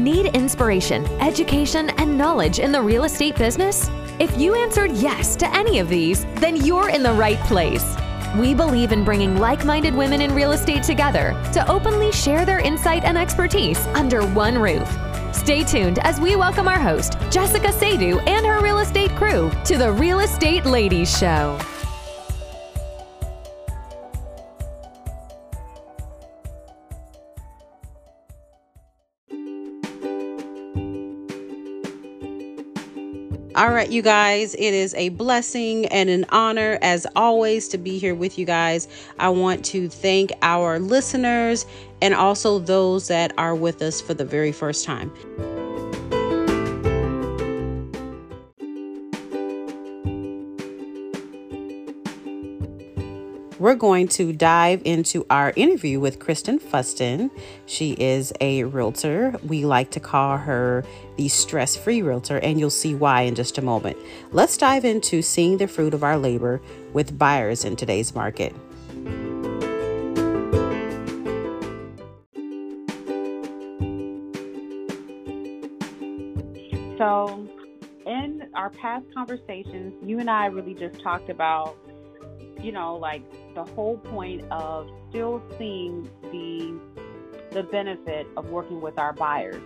Need inspiration, education, and knowledge in the real estate business? If you answered yes to any of these, then you're in the right place. We believe in bringing like minded women in real estate together to openly share their insight and expertise under one roof. Stay tuned as we welcome our host, Jessica Seidu, and her real estate crew to the Real Estate Ladies Show. All right, you guys, it is a blessing and an honor, as always, to be here with you guys. I want to thank our listeners and also those that are with us for the very first time. We're going to dive into our interview with Kristyn Fuston. She is a realtor. We like to call her the stress free realtor, and you'll see why in just a moment. Let's dive into seeing the fruit of our labor with buyers in today's market. So, in our past conversations, you and I really just talked about you know, like the whole point of still seeing the the benefit of working with our buyers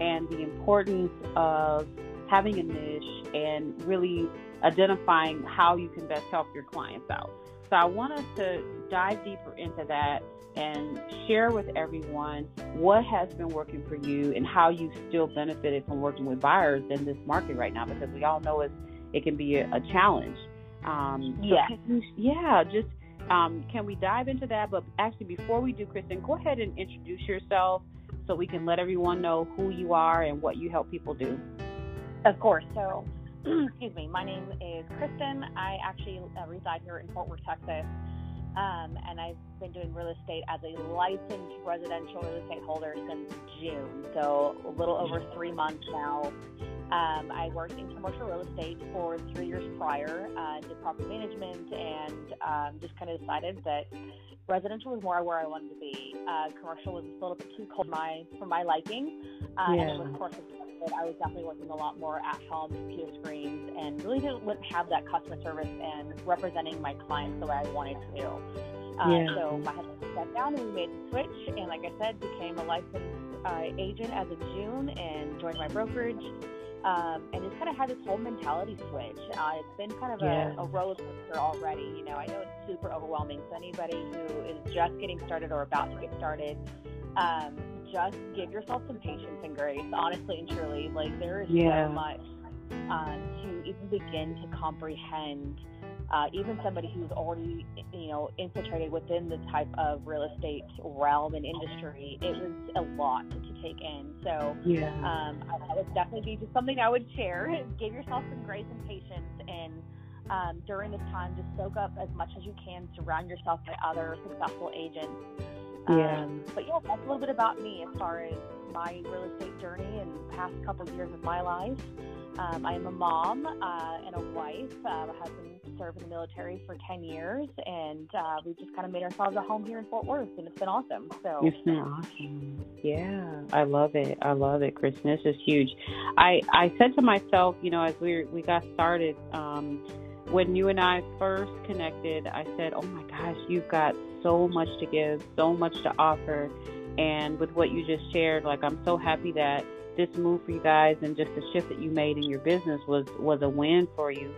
and the importance of having a niche and really identifying how you can best help your clients out. So I want us to dive deeper into that and share with everyone what has been working for you and how you still benefited from working with buyers in this market right now because we all know it's, it can be a, a challenge. Um, so yeah. You, yeah, just um, can we dive into that? But actually, before we do, Kristyn, go ahead and introduce yourself so we can let everyone know who you are and what you help people do. Of course. So, excuse me. My name is Kristyn. I actually uh, reside here in Fort Worth, Texas. Um, and I've been doing real estate as a licensed residential real estate holder since June, so a little over three months now. Um, I worked in commercial real estate for three years prior, uh, did property management, and um, just kind of decided that residential was more where I wanted to be. Uh, commercial was a little bit too cold my for my liking, uh, yeah. and of course, I was definitely working a lot more at home, computer screens, and really didn't have that customer service and representing my clients the way I wanted to. Uh, yeah. So my husband sat down and we made the switch, and like I said, became a licensed uh, agent as of June and joined my brokerage um, and just kind of had this whole mentality switch. Uh, it's been kind of yeah. a, a roller coaster already. You know, I know it's super overwhelming. So anybody who is just getting started or about to get started, um, just give yourself some patience and grace. Honestly and truly, like there is yeah. so much um, to even begin to comprehend uh, even somebody who's already, you know, infiltrated within the type of real estate realm and industry, it was a lot to take in. So, yeah, um, that would definitely be just something I would share. Give yourself some grace and patience, and um, during this time, just soak up as much as you can. Surround yourself by other successful agents. Yeah. Um, but yeah, that's a little bit about me as far as my real estate journey and past couple of years of my life. Um, I am a mom uh, and a wife. Uh, my served in the military for 10 years, and uh, we just kind of made ourselves a home here in Fort Worth, and it's been awesome. So It's been awesome. Yeah, I love it. I love it, Kristyn. This is huge. I, I said to myself, you know, as we, we got started, um, when you and I first connected, I said, oh my gosh, you've got so much to give, so much to offer. And with what you just shared, like, I'm so happy that – this move for you guys and just the shift that you made in your business was was a win for you.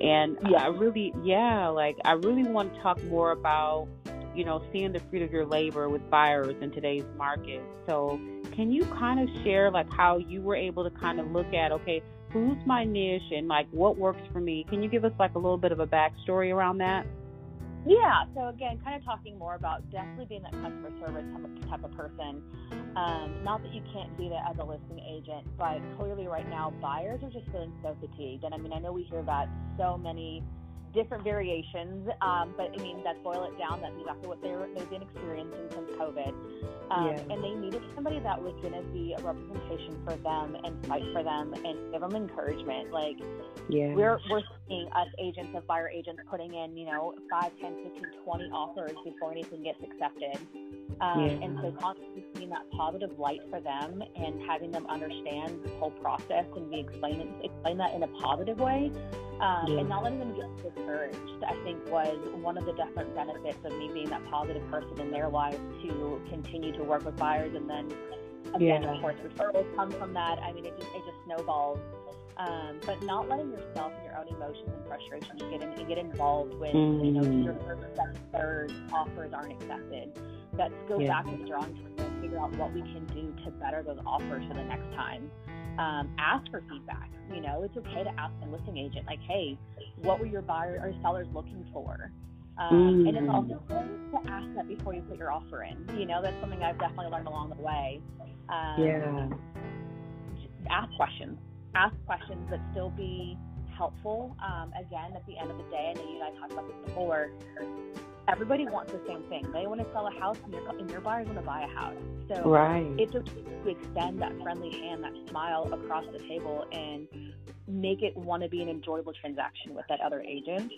And yeah. I really, yeah, like I really want to talk more about, you know, seeing the fruit of your labor with buyers in today's market. So, can you kind of share like how you were able to kind of look at, okay, who's my niche and like what works for me? Can you give us like a little bit of a backstory around that? Yeah. So again, kind of talking more about definitely being that customer service type of person. Um, not that you can't do that as a listing agent, but clearly right now buyers are just feeling so fatigued. And I mean, I know we hear that so many different variations. Um, but I mean, that's boil it down. That's exactly what they're, they've been experiencing since COVID. Um, yeah. And they needed somebody that was going to be a representation for them and fight for them and give them encouragement. Like, yeah. we're, we're seeing us agents of buyer agents putting in, you know, 5, 10, 15, 20 offers before anything gets accepted. Um, yeah. And so constantly being that positive light for them and having them understand the whole process and be explaining explain that in a positive way, um, yeah. and not letting them get discouraged. I think was one of the definite benefits of me being that positive person in their life to continue to work with buyers, and then again, yeah. of course, referrals come from that. I mean, it just it just snowballs. Um, but not letting yourself and your own emotions and frustrations get in, get involved when mm. you know mm. your first, second, third offers aren't accepted let's go yeah. back to the drawing board and figure out what we can do to better those offers for the next time. Um, ask for feedback. You know, it's okay to ask a listing agent, like, hey, what were your buyer or sellers looking for? Um, mm. And it's also good to ask that before you put your offer in. You know, that's something I've definitely learned along the way. Um, yeah. Ask questions. Ask questions that still be helpful. Um, again, at the end of the day, I know you and I talked about this before everybody wants the same thing. They want to sell a house, and your, and your buyers want to buy a house. So right. it's okay to extend that friendly hand, that smile across the table, and make it want to be an enjoyable transaction with that other agent.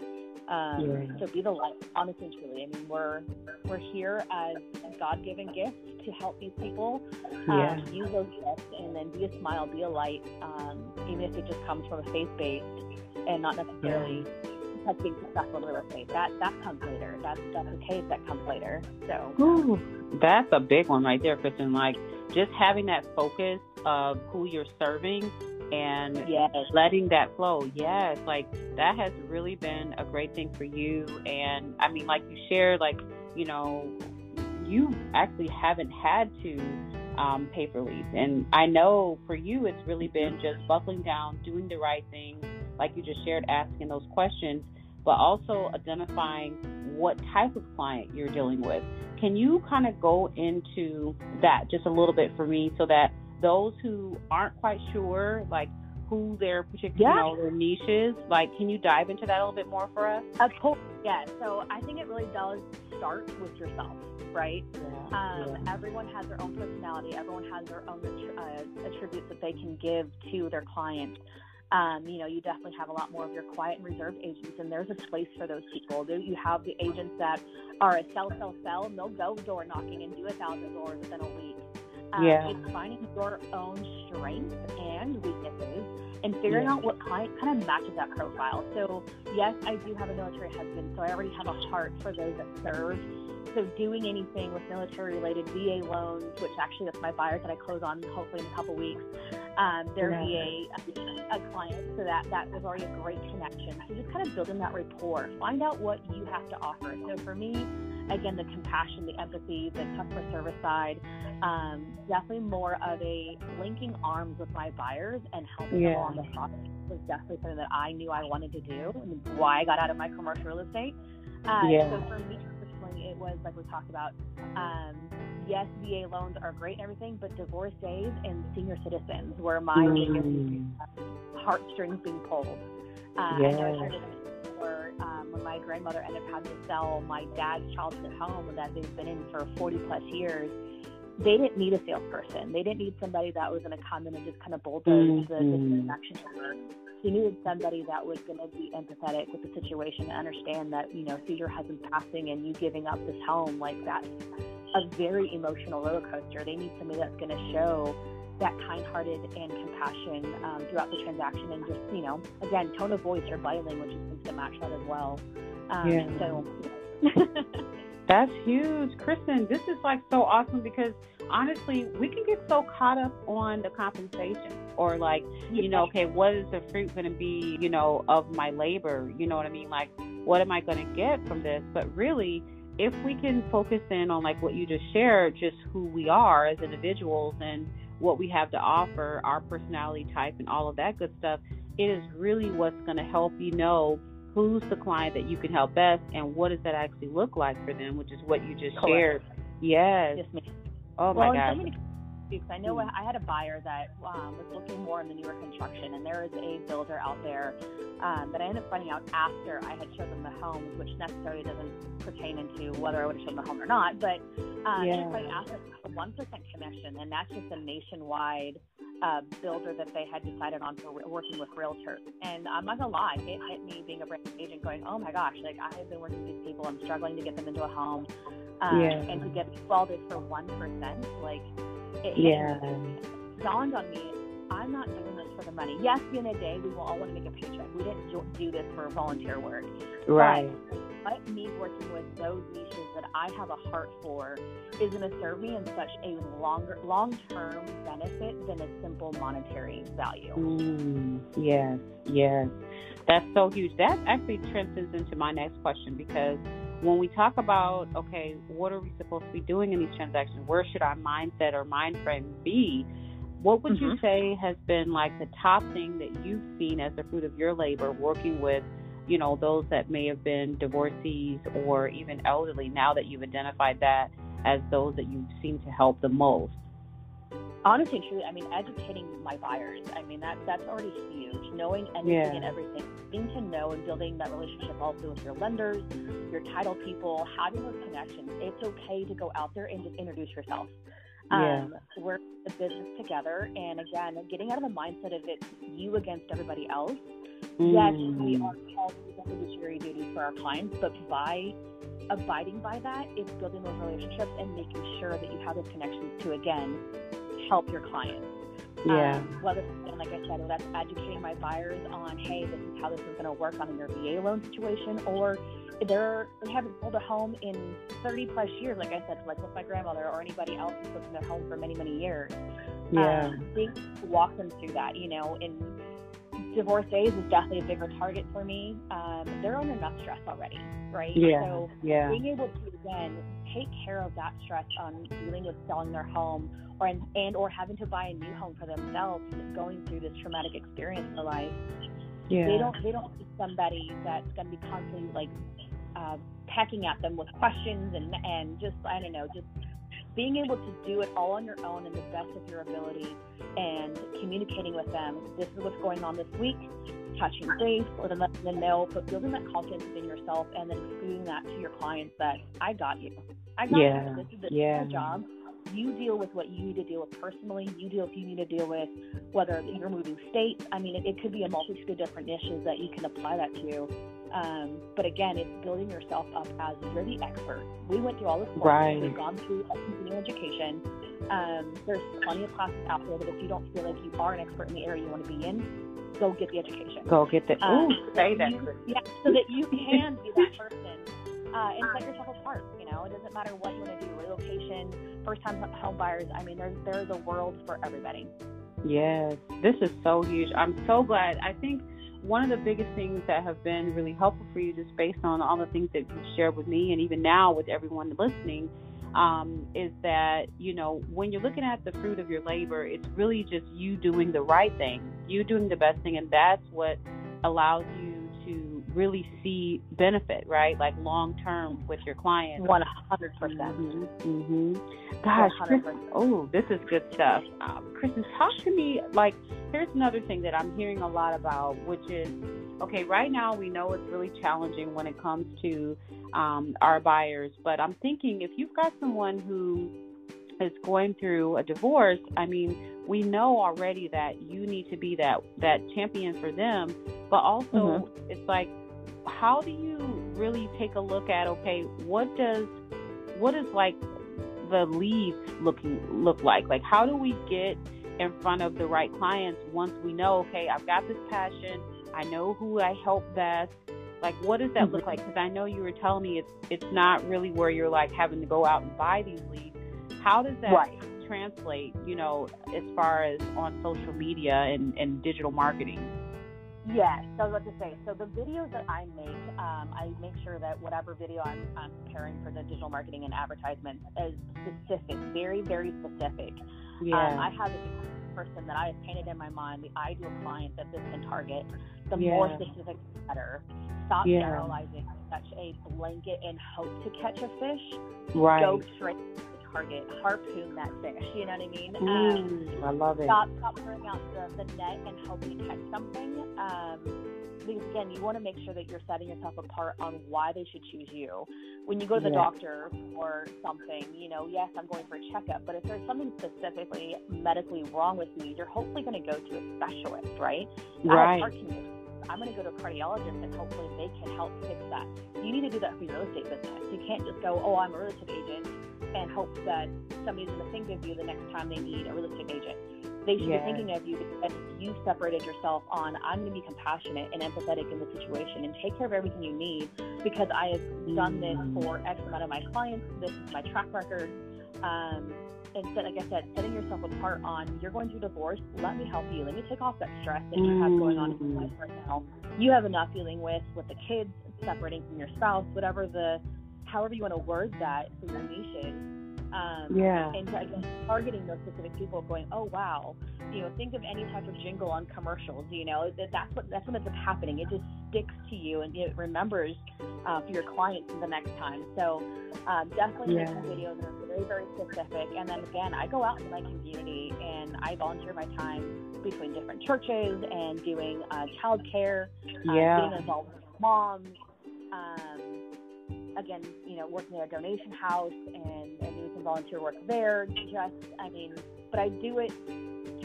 Um, yeah. So be the light, honestly and truly. I mean, we're we're here as God-given gifts to help these people. Um, yeah. Use those gifts, and then be a smile, be a light, um, even if it just comes from a faith-based and not necessarily. Yeah been successful in real estate. That that comes later. That's that's okay if that comes later. So Ooh, that's a big one right there, Kristyn. Like just having that focus of who you're serving and yes. letting that flow. Yes, like that has really been a great thing for you. And I mean, like you shared, like you know, you actually haven't had to um, pay for leads. And I know for you, it's really been just buckling down, doing the right thing, like you just shared, asking those questions, but also identifying what type of client you're dealing with. Can you kind of go into that just a little bit for me so that those who aren't quite sure, like who their particular yeah. you know, their niche like can you dive into that a little bit more for us? Of course, yeah. So I think it really does start with yourself, right? Yeah, um, yeah. Everyone has their own personality. Everyone has their own uh, attributes that they can give to their client. Um, you know, you definitely have a lot more of your quiet and reserved agents, and there's a place for those people. You have the agents that are a sell, sell, sell, and they'll go door knocking and do a thousand doors within a week. Um, yeah. It's finding your own strengths and weaknesses and figuring yeah. out what client kind of matches that profile. So, yes, I do have a military husband, so I already have a heart for those that serve so doing anything with military related VA loans, which actually that's my buyers that I close on hopefully in a couple weeks, um, their yeah. VA a client. So that that was already a great connection. So just kind of building that rapport. Find out what you have to offer. So for me, again, the compassion, the empathy, the customer service side, um, definitely more of a linking arms with my buyers and helping yeah. them along the process was definitely something that I knew I wanted to do and why I got out of my commercial real estate. Uh, yeah. So for me it was like we talked about. Um, yes, VA loans are great and everything, but divorcees and senior citizens were my mm. biggest heartstrings being pulled. Uh, yes. I know I shared before um, when my grandmother ended up having to sell my dad's childhood home that they've been in for 40 plus years. They didn't need a salesperson. They didn't need somebody that was going to come in and just kind of bulldoze mm-hmm. the, transaction over she needed somebody that was going to be empathetic with the situation and understand that, you know, see your husband passing and you giving up this home, like that's a very emotional roller coaster. They need somebody that's going to show that kind-hearted and compassion um, throughout the transaction and just, you know, again, tone of voice or body language is going to match that as well. Um, yeah. So. That's huge. Kristyn, this is like so awesome because honestly, we can get so caught up on the compensation or like, you know, okay, what is the fruit going to be, you know, of my labor? You know what I mean? Like, what am I going to get from this? But really, if we can focus in on like what you just shared, just who we are as individuals and what we have to offer, our personality type, and all of that good stuff, it is really what's going to help you know who's the client that you can help best and what does that actually look like for them, which is what you just Correct. shared. Yes. Yes, Oh well, my gosh. because I know I had a buyer that um, was looking more in the newer construction, and there is a builder out there um, that I ended up finding out after I had showed them the homes, which necessarily doesn't pertain into whether I would have shown the home or not. But um, yeah. I asked a one percent commission, and that's just a nationwide uh, builder that they had decided on for working with realtors. And I'm not gonna lie, it hit me being a brand agent, going, "Oh my gosh! Like I have been working with these people, I'm struggling to get them into a home." Um, Yeah. And to get scalded for 1%, like, it, Yeah. it dawned on me, I'm not doing this for the money. Yes, at the end of the day, we will all want to make a paycheck. We didn't do- do this for volunteer work. Right. But me working with those niches that I have a heart for is going to serve me in such a longer, long-term benefit than a simple monetary value. Mm, yes, yes. That's so huge. That actually transcends into my next question because when we talk about, okay, what are we supposed to be doing in these transactions? Where should our mindset or mind frame be? What would you Mhm. say has been like the top thing that you've seen as the fruit of your labor working with, you know, those that may have been divorcees or even elderly now that you've identified that as those that you seem to help the most? Honestly, and truly, I mean, educating my buyers. I mean, that that's already huge. Knowing anything Yeah. and everything, getting to know and building that relationship also with your lenders, your title people, having those connections. It's okay to go out there and just introduce yourself. Yeah. Um, we're in the business together, and again, getting out of the mindset of it's you against everybody else. Yes, we Mm. are called to do fiduciary duties for our clients, but by abiding by that, it's building those relationships and making sure that you have those connections to again help your clients. Yeah. Um, whether, and like I said, whether that's educating my buyers on, hey, this is how this is going to work on your VA loan situation, or they're they haven't sold a home in 30 plus years, like I said, like with my grandmother or anybody else who's lived in their home for many, many years. Yeah. Um, walk them through that, you know, in divorce days is definitely a bigger target for me. Um, they're under enough stress already, right? Yeah. So yeah. being able to again take care of that stress on dealing with selling their home or and, and or having to buy a new home for themselves, just going through this traumatic experience in their life. Yeah. They don't they don't need somebody that's going to be constantly like uh, pecking at them with questions and and just I don't know just being able to do it all on your own and the best of your ability and communicating with them. This is what's going on this week. Touching base, or letting them know, but building that confidence in yourself, and then exuding that to your clients that I got you. I got Yeah, you. This is, this yeah. job. You deal with what you need to deal with personally. You deal if you need to deal with whether you're moving states. I mean, it, it could be a multitude of different niches that you can apply that to. Um, but again, it's building yourself up as you're the expert. We went through all this courses. Right. We've gone through a continuing education. Um, there's plenty of classes out there but if you don't feel like you are an expert in the area you want to be in, go get the education. Go get the. Um, Ooh, say that. you- yeah, so that you can be that person uh, and set yourself apart. You know, it doesn't matter what you want to do, relocation, first time home buyers. I mean, there's there's a world for everybody. Yes, this is so huge. I'm so glad. I think one of the biggest things that have been really helpful for you, just based on all the things that you've shared with me, and even now with everyone listening, um, is that you know when you're looking at the fruit of your labor, it's really just you doing the right thing, you doing the best thing, and that's what allows you really see benefit, right? Like long term with your clients. One hundred percent. Mm-hmm. Gosh, Chris, 100%. oh, this is good stuff. Um, Kristyn, talk to me. Like, here's another thing that I'm hearing a lot about, which is okay. Right now, we know it's really challenging when it comes to um, our buyers, but I'm thinking if you've got someone who is going through a divorce, I mean, we know already that you need to be that that champion for them, but also it's like, how do you really take a look at okay, what does what is like the leads looking look like? Like, how do we get in front of the right clients once we know, okay, I've got this passion, I know who I help best. Like, what does that look mm-hmm. like? Because I know you were telling me it's it's not really where you're like having to go out and buy these leads. How does that Right. translate? You know, as far as on social media and, and digital marketing. Yes, I was about to say. So the videos that I make, um, I make sure that whatever video I'm, I'm preparing for the digital marketing and advertisement is specific, very, very specific. Yeah. Um, I have a person that I have painted in my mind the ideal client that this can target. The Yeah. more specific, the better. Stop Yeah. generalizing such a blanket and hope to catch a fish. right. Go straight target. Harpoon that fish. You know what I mean? Um, Mm, I love it. stop stop throwing out the, the net and hoping to catch something. Um, because again, you want to make sure that you're setting yourself apart on why they should choose you. When you go to the Yeah. doctor for something, you know, yes, I'm going for a checkup, but if there's something specifically medically wrong with me, you're hopefully going to go to a specialist, right? Right. I'm going to go to a cardiologist and hopefully they can help fix that. You need to do that for your real estate business. You can't just go, oh, I'm a real estate agent and hope that somebody's going to think of you the next time they need a real estate agent. They should yes. be thinking of you because you separated yourself on, I'm going to be compassionate and empathetic in the situation and take care of everything you need because I have done this for X amount of my clients. This is my track record. Um, instead, like I said, setting yourself apart on you're going through divorce. Let me help you. Let me take off that stress that you have going on in your life right now. You have enough dealing with with the kids, separating from your spouse, whatever the, however you want to word that for your niches. Um, yeah. And again, targeting those specific people, going, oh wow, you know, think of any type of jingle on commercials. You know, that that's what that's what ends up happening. It just sticks to you and it remembers uh, for your clients the next time. So um, definitely yeah. making videos that are very very specific. And then again, I go out in my community and I volunteer my time between different churches and doing uh, child care, uh, yeah. being involved with moms. Um, again, you know, working at a donation house and, and doing some volunteer work there. Just, I mean, but I do it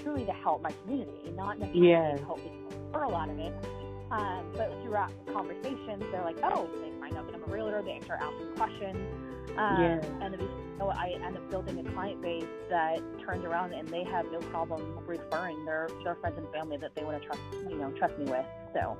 truly to help my community, not necessarily yes. to help for a lot of it. Um, but throughout the conversations, they're like, oh, they find out that I'm a realtor. They start asking questions. Um, yes. And then, know, I end up building a client base that turns around and they have no problem referring their, their friends and family that they want to trust, you know, trust me with. So.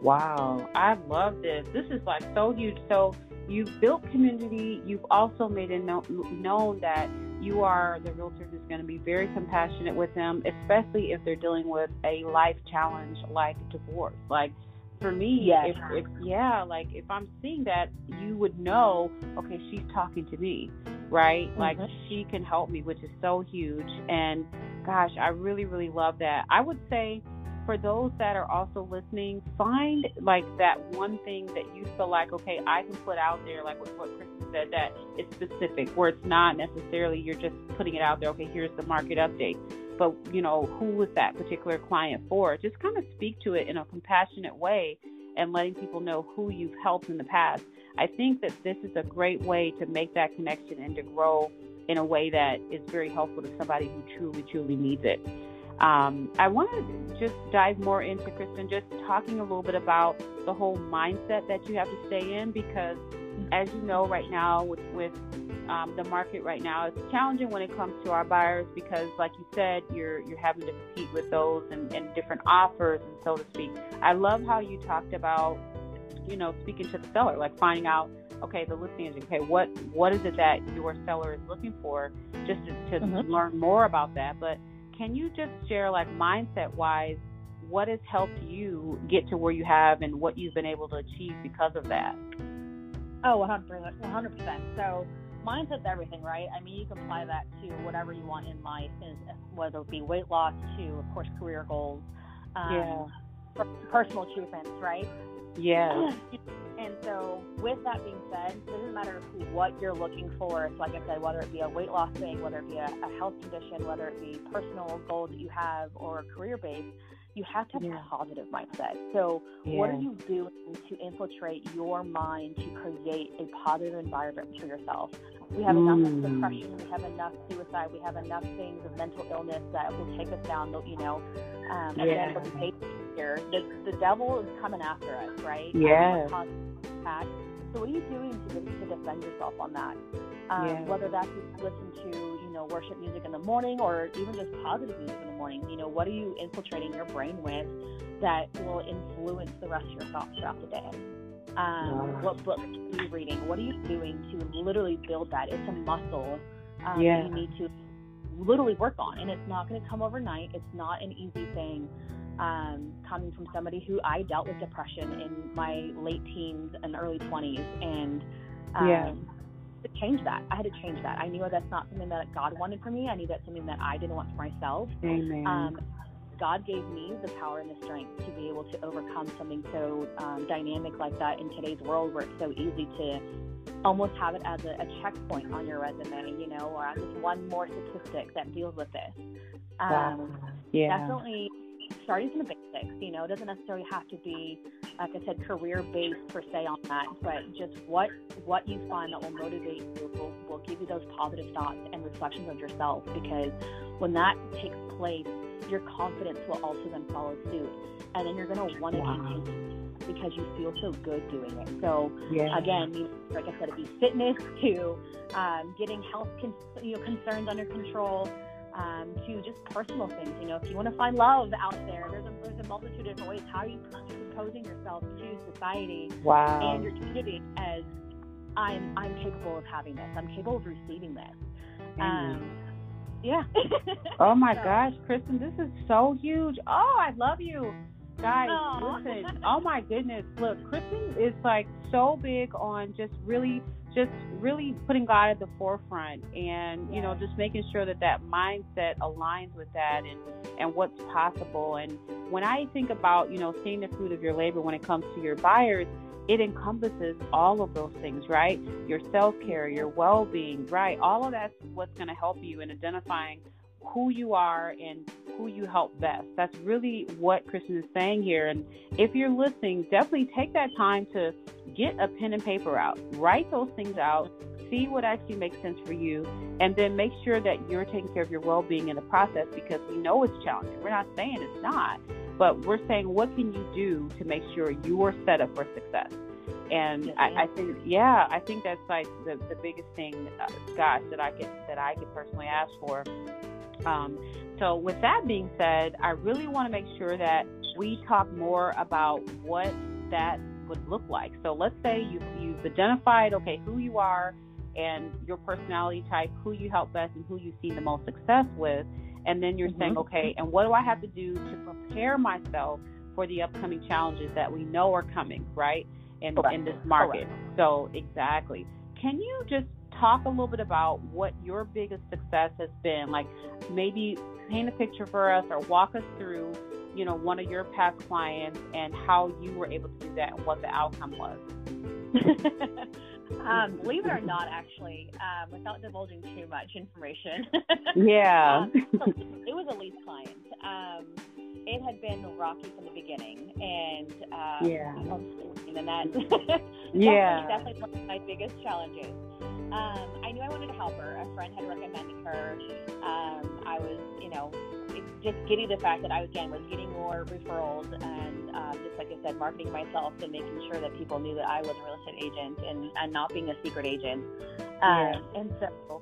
Wow, I love this. This is like so huge. So You've built community. You've also made it know, known that you are the realtor who's going to be very compassionate with them, especially if they're dealing with a life challenge like divorce. Like for me, yes. if, if yeah, like if I'm seeing that, you would know, okay, she's talking to me, right? Mm-hmm. Like she can help me, which is so huge. And gosh, I really, really love that. I would say for those that are also listening, find like that one thing that you feel like, okay, I can put out there, like what Kristyn said, that is specific, where it's not necessarily you're just putting it out there, okay, here's the market update. But, you know, who was that particular client for? Just kind of speak to it in a compassionate way and letting people know who you've helped in the past. I think that this is a great way to make that connection and to grow in a way that is very helpful to somebody who truly, truly needs it. Um, I want to just dive more into Kristyn, just talking a little bit about the whole mindset that you have to stay in because, as you know, right now with with um, the market right now, it's challenging when it comes to our buyers because, like you said, you're you're having to compete with those and, and different offers and so to speak. I love how you talked about, you know, speaking to the seller, like finding out okay, the listing agent, okay, what what is it that your seller is looking for, just to, to mm-hmm. learn more about that. But can you just share, like, mindset wise, what has helped you get to where you have and what you've been able to achieve because of that? Oh, 100%. 100%. So, mindset's everything, right? I mean, you can apply that to whatever you want in life, whether it be weight loss to, of course, career goals, um, yeah. personal achievements, right? Yeah. And so, with that being said, it doesn't matter what you're looking for. So, like I said, whether it be a weight loss thing, whether it be a, a health condition, whether it be personal goals that you have or career based, you have to have yeah. a positive mindset. So, yeah. what are you doing to infiltrate your mind to create a positive environment for yourself? We have enough mm. depression, we have enough suicide, we have enough things of mental illness that will take us down. You know, um, yeah. again, here, the the devil is coming after us, right? Yeah. So, what are you doing to, to defend yourself on that? Um, yeah. Whether that's listen to you know worship music in the morning or even just positive music in the morning. You know, what are you infiltrating your brain with that will influence the rest of your thoughts throughout the day? Um, What books are you reading? What are you doing to literally build that? It's a muscle um, yeah. you need to literally work on, and it's not going to come overnight. It's not an easy thing. Um, coming from somebody who I dealt with depression in my late teens and early 20s, and um, yeah. to change that, I had to change that. I knew that's not something that God wanted for me. I knew that's something that I didn't want for myself. Amen. Um, God gave me the power and the strength to be able to overcome something so um, dynamic like that in today's world where it's so easy to almost have it as a, a checkpoint on your resume, you know, or just one more statistic that deals with this. Um, Yeah. Definitely starting from the basics, you know, it doesn't necessarily have to be like I said, career based per se on that, but just what what you find that will motivate you will, will give you those positive thoughts and reflections of yourself. Because when that takes place, your confidence will also then follow suit, and then you're going to want to wow. continue because you feel so good doing it. So yeah. again, like I said, it be fitness to um, getting health con- you know concerns under control. Um, to just personal things, you know, if you want to find love out there, there's a, there's a multitude of different ways. How are you proposing yourself to society wow. and your community as I'm I'm capable of having this. I'm capable of receiving this. Um, yeah. oh my so. gosh, Kristyn, this is so huge. Oh, I love you. Guys, Aww. listen. Oh my goodness. Look, Kristyn is like so big on just really just really putting God at the forefront and you know just making sure that that mindset aligns with that and and what's possible. And when I think about you know seeing the fruit of your labor when it comes to your buyers it encompasses all of those things right? Your self-care your well-being right? All of that's what's going to help you in identifying who you are and who you help best. That's really what Kristyn is saying here. And if you're listening, definitely take that time to get a pen and paper out, write those things out, see what actually makes sense for you, and then make sure that you're taking care of your well being in the process because we know it's challenging. We're not saying it's not, but we're saying what can you do to make sure you're set up for success. And I, I, think, yeah, I think that's like the, the biggest thing, uh, gosh, that I could that I could personally ask for um, so, with that being said, I really want to make sure that we talk more about what that would look like. So, let's say you, you've identified, okay, who you are and your personality type, who you help best, and who you see the most success with. And then you're mm-hmm. saying, okay, and what do I have to do to prepare myself for the upcoming challenges that we know are coming, right? In, in this market. Correct. So, exactly. Can you just talk a little bit about what your biggest success has been. Like maybe paint a picture for us or walk us through, you know, one of your past clients and how you were able to do that and what the outcome was. um, believe it or not, actually, um, without divulging too much information. yeah. um, it was a lease client. It had been rocky from the beginning, and um, yeah, and that yeah, definitely one of my biggest challenges. Um, I knew I wanted to help her. A friend had recommended her. Um, I was, you know, just getting the fact that I again was getting more referrals and uh, just like I said, marketing myself and making sure that people knew that I was a real estate agent and, and not being a secret agent. Um, yeah. And so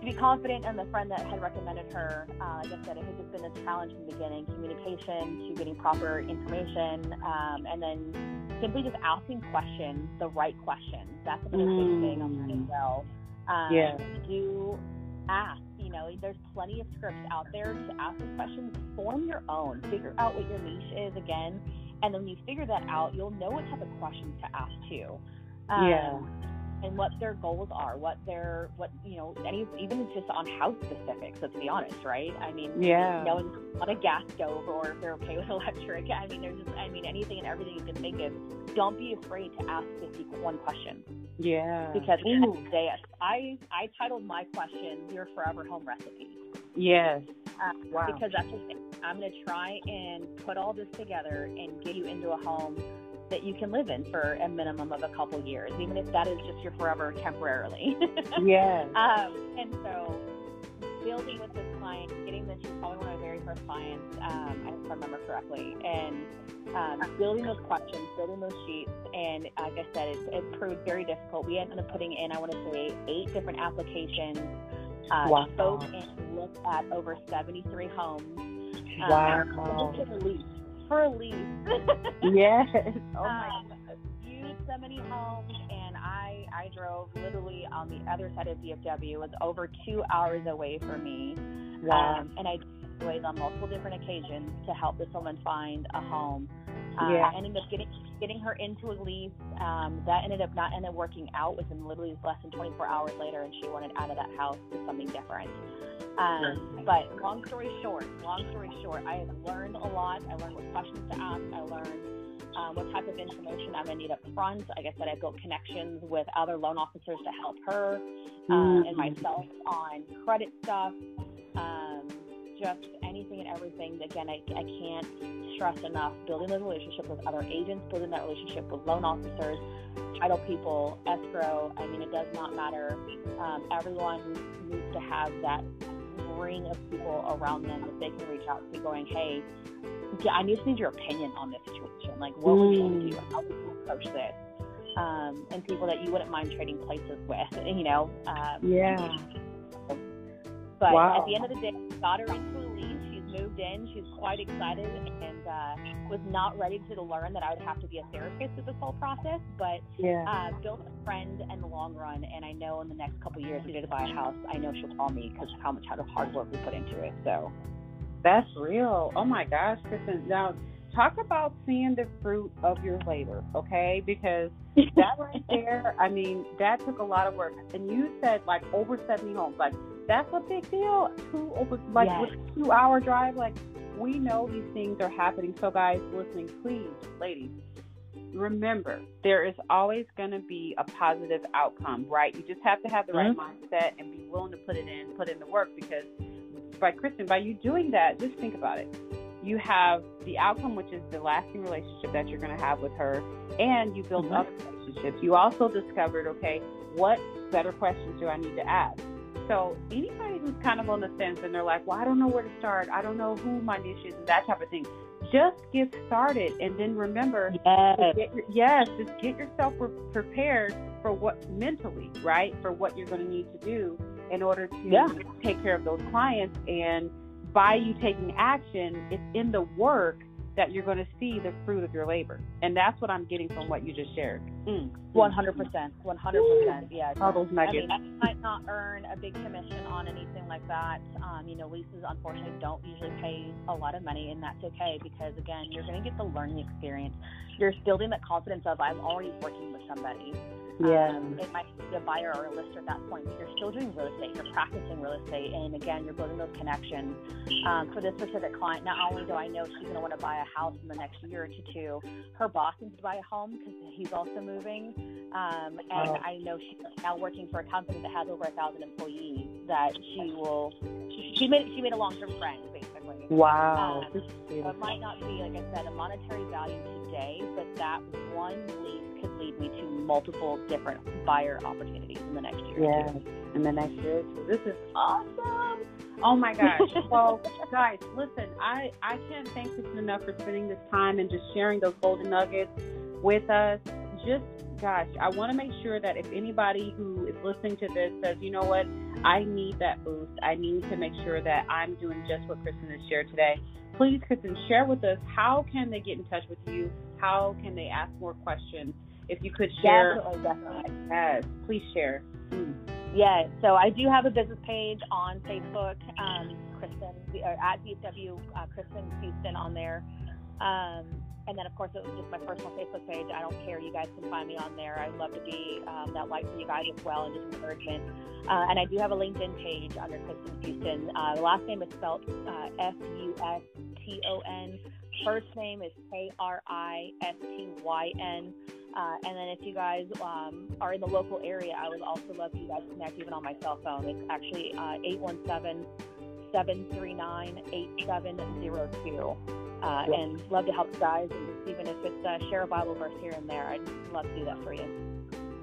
to be confident in the friend that had recommended her, uh, like I said, it had just been a challenge from the beginning, communication to getting proper information, um, and then simply just asking questions, the right questions. That's another mm. big thing on that as well. Um, yeah. Do ask. You know, there's plenty of scripts out there to ask the questions. Form your own. Figure out what your niche is again, and then when you figure that out, you'll know what type of questions to ask too. Um, yeah and what their goals are, what their what you know, any even just on house specifics. Let's be honest, right? I mean, yeah, knowing on a gas stove or if they're okay with electric. I mean, there's just I mean anything and everything you can think of. Don't be afraid to ask 51 questions. Yeah, because Ooh. day, I I titled my question "Your Forever Home Recipe." Yes. Uh, wow. Because that's just I'm going to try and put all this together and get you into a home that you can live in for a minimum of a couple years, even if that is just your forever temporarily. yeah. Um, and so building with this client, getting this, she's probably one of my very first clients, um, if I remember correctly, and um, building those questions, building those sheets, and like I said, it, it proved very difficult. We ended up putting in, I want to say, eight different applications. Uh, wow. Spoke and looked at over 73 homes. Wow. Um, for a lease. yes. Oh my um, many homes, and I I drove literally on the other side of DFW. It was over two hours away from me. Wow. Um, and I ways on multiple different occasions to help this woman find a home. Uh, yeah. I ended up getting getting her into a lease. Um, that ended up not ended up working out within literally less than 24 hours later, and she wanted out of that house to something different. Um, but long story short, long story short, I have learned a lot. I learned what questions to ask. I learned um, what type of information I'm going to need up front. Like I said, I built connections with other loan officers to help her uh, mm-hmm. and myself on credit stuff. Um, just anything and everything. Again, I, I can't stress enough building the relationship with other agents, building that relationship with loan officers, title people, escrow. I mean, it does not matter. Um, everyone needs to have that ring of people around them that they can reach out to, going, "Hey, I just need your opinion on this situation. Like, what would you do? How would you approach this?" Um, and people that you wouldn't mind trading places with, you know. Um, yeah. But wow. at the end of the day, got her into a lead. She's moved in. She's quite excited and uh, was not ready to learn that I would have to be a therapist through this whole process. But yeah. uh, built a friend in the long run. And I know in the next couple of years, we did to buy a house. I know she'll call me because of how much hard work we put into it. So that's real. Oh my gosh, Kristyn. Now, talk about seeing the fruit of your labor, okay? Because that right there, I mean, that took a lot of work. And you said like over 70 homes. Like, that's a big deal. Two over, like, Yes. with two hour drive. Like, we know these things are happening. So, guys, listening, please, ladies, remember there is always going to be a positive outcome, right? You just have to have the right mindset and be willing to put it in, put in the work. Because by Kristyn, by you doing that, just think about it you have the outcome, which is the lasting relationship that you're going to have with her, and you build Mhm. other relationships. You also discovered, okay, what better questions do I need to ask? So anybody who's kind of on the fence and they're like, well, I don't know where to start. I don't know who my niche is and that type of thing. Just get started, and then remember, yes, get your, yes, just get yourself pre- prepared for what mentally, right? For what you're going to need to do in order to Yeah. take care of those clients and by you taking action, it's in the work that you're going to see the fruit of your labor. And that's what I'm getting from what you just shared. Mm. one hundred percent, one hundred percent. Yeah. All those I nuggets. mean, I might not earn a big commission on anything like that. Um, you know, leases unfortunately don't usually pay a lot of money, and that's okay because again, you're going to get the learning experience. You're building that confidence of I'm already working with somebody. Um, it might be a buyer or a lister at that point, but you're still doing real estate. You're practicing real estate, and again, you're building those connections. Um, for this specific client, not only do I know she's going to want to buy a house in the next year or two, her boss needs to buy a home because he's also moving. Um, and Oh. I know she's now working for a company that has over a thousand employees. That she will, she, she made she made a long term friend basically. Wow. Um, So it might not be, like I said, a monetary value today, but that one lead could lead me to multiple different buyer opportunities in the next year. two. and the next year too. This is awesome. Oh my gosh. well, guys, listen, I, I can't thank you enough for spending this time and just sharing those golden nuggets with us. Just, gosh, I want to make sure that if anybody who is listening to this says, you know what, I need that boost, I need to make sure that I'm doing just what Kristyn has shared today. Please, Kristyn, share with us how can they get in touch with you? How can they ask more questions? If you could share, Definitely, definitely. yes, please share. Mm. Yeah, so I do have a business page on Facebook, um, Kristyn, or at DFW, uh, Kristyn Fuston on there. Um, and then, of course, it was just my personal Facebook page. I don't care. You guys can find me on there. I'd love to be um, that light for you guys as well and just encouragement. Uh, and I do have a LinkedIn page under Kristyn Fuston. Uh, the last name is spelled uh, F U S T O N. First name is K R I S T Y N. Uh, and then if you guys um, are in the local area, I would also love you guys to connect even on my cell phone. It's actually uh, 817 739 8702. Uh, and love to help you guys, and even if it's uh, share a Bible verse here and there, I'd love to do that for you.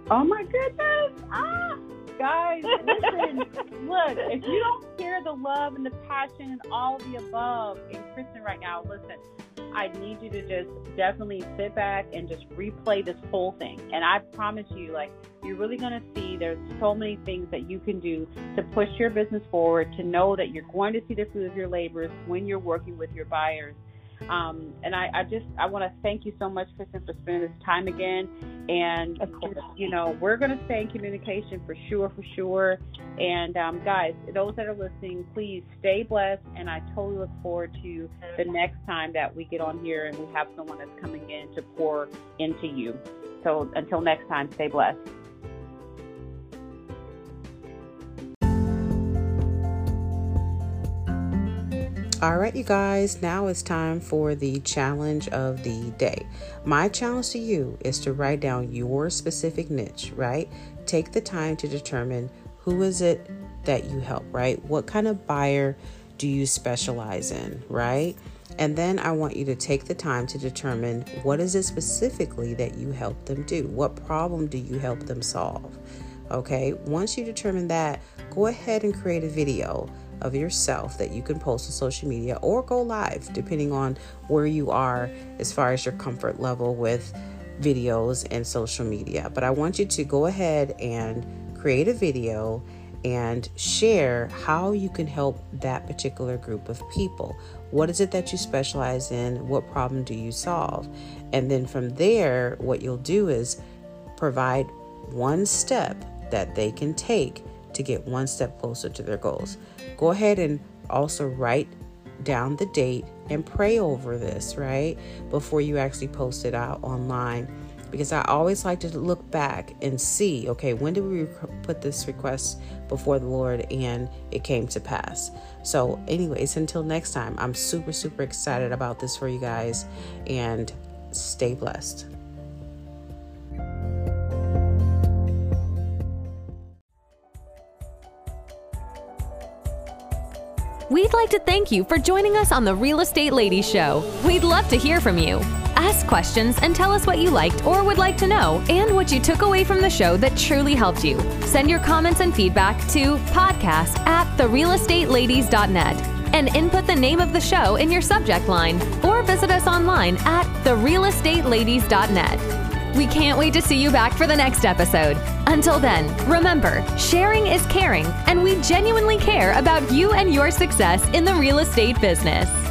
Oh my goodness! Ah, guys, listen. look, if you don't hear the love and the passion and all the above in Kristyn right now, listen. I need you to just definitely sit back and just replay this whole thing. And I promise you, like, you're really going to see there's so many things that you can do to push your business forward, to know that you're going to see the fruit of your labors when you're working with your buyers. Um, and I, I just I want to thank you so much, Kristyn, for spending this time again. And Of course. you know, we're going to stay in communication for sure, for sure. And um, guys, those that are listening, please stay blessed. And I totally look forward to the next time that we get on here and we have someone that's coming in to pour into you. So until next time, stay blessed. All right, you guys, now it's time for the challenge of the day. My challenge to you is to write down your specific niche, right? Take the time to determine who is it that you help, right? What kind of buyer do you specialize in, right? And then I want you to take the time to determine what is it specifically that you help them do? What problem do you help them solve? Okay, once you determine that, go ahead and create a video of yourself that you can post on social media or go live, depending on where you are as far as your comfort level with videos and social media. But I want you to go ahead and create a video and share how you can help that particular group of people. What is it that you specialize in? What problem do you solve? And then from there, what you'll do is provide one step that they can take to get one step closer to their goals. Go ahead and also write down the date and pray over this, right? Before you actually post it out online. Because I always like to look back and see, okay, when did we put this request before the Lord and it came to pass? So, anyways, until next time, I'm super, super excited about this for you guys and stay blessed. We'd like to thank you for joining us on the Real Estate Ladies Show. We'd love to hear from you. Ask questions and tell us what you liked or would like to know and what you took away from the show that truly helped you. Send your comments and feedback to podcast at therealestateladies.net and input the name of the show in your subject line or visit us online at therealestateladies.net. We can't wait to see you back for the next episode. Until then, remember, sharing is caring, and we genuinely care about you and your success in the real estate business.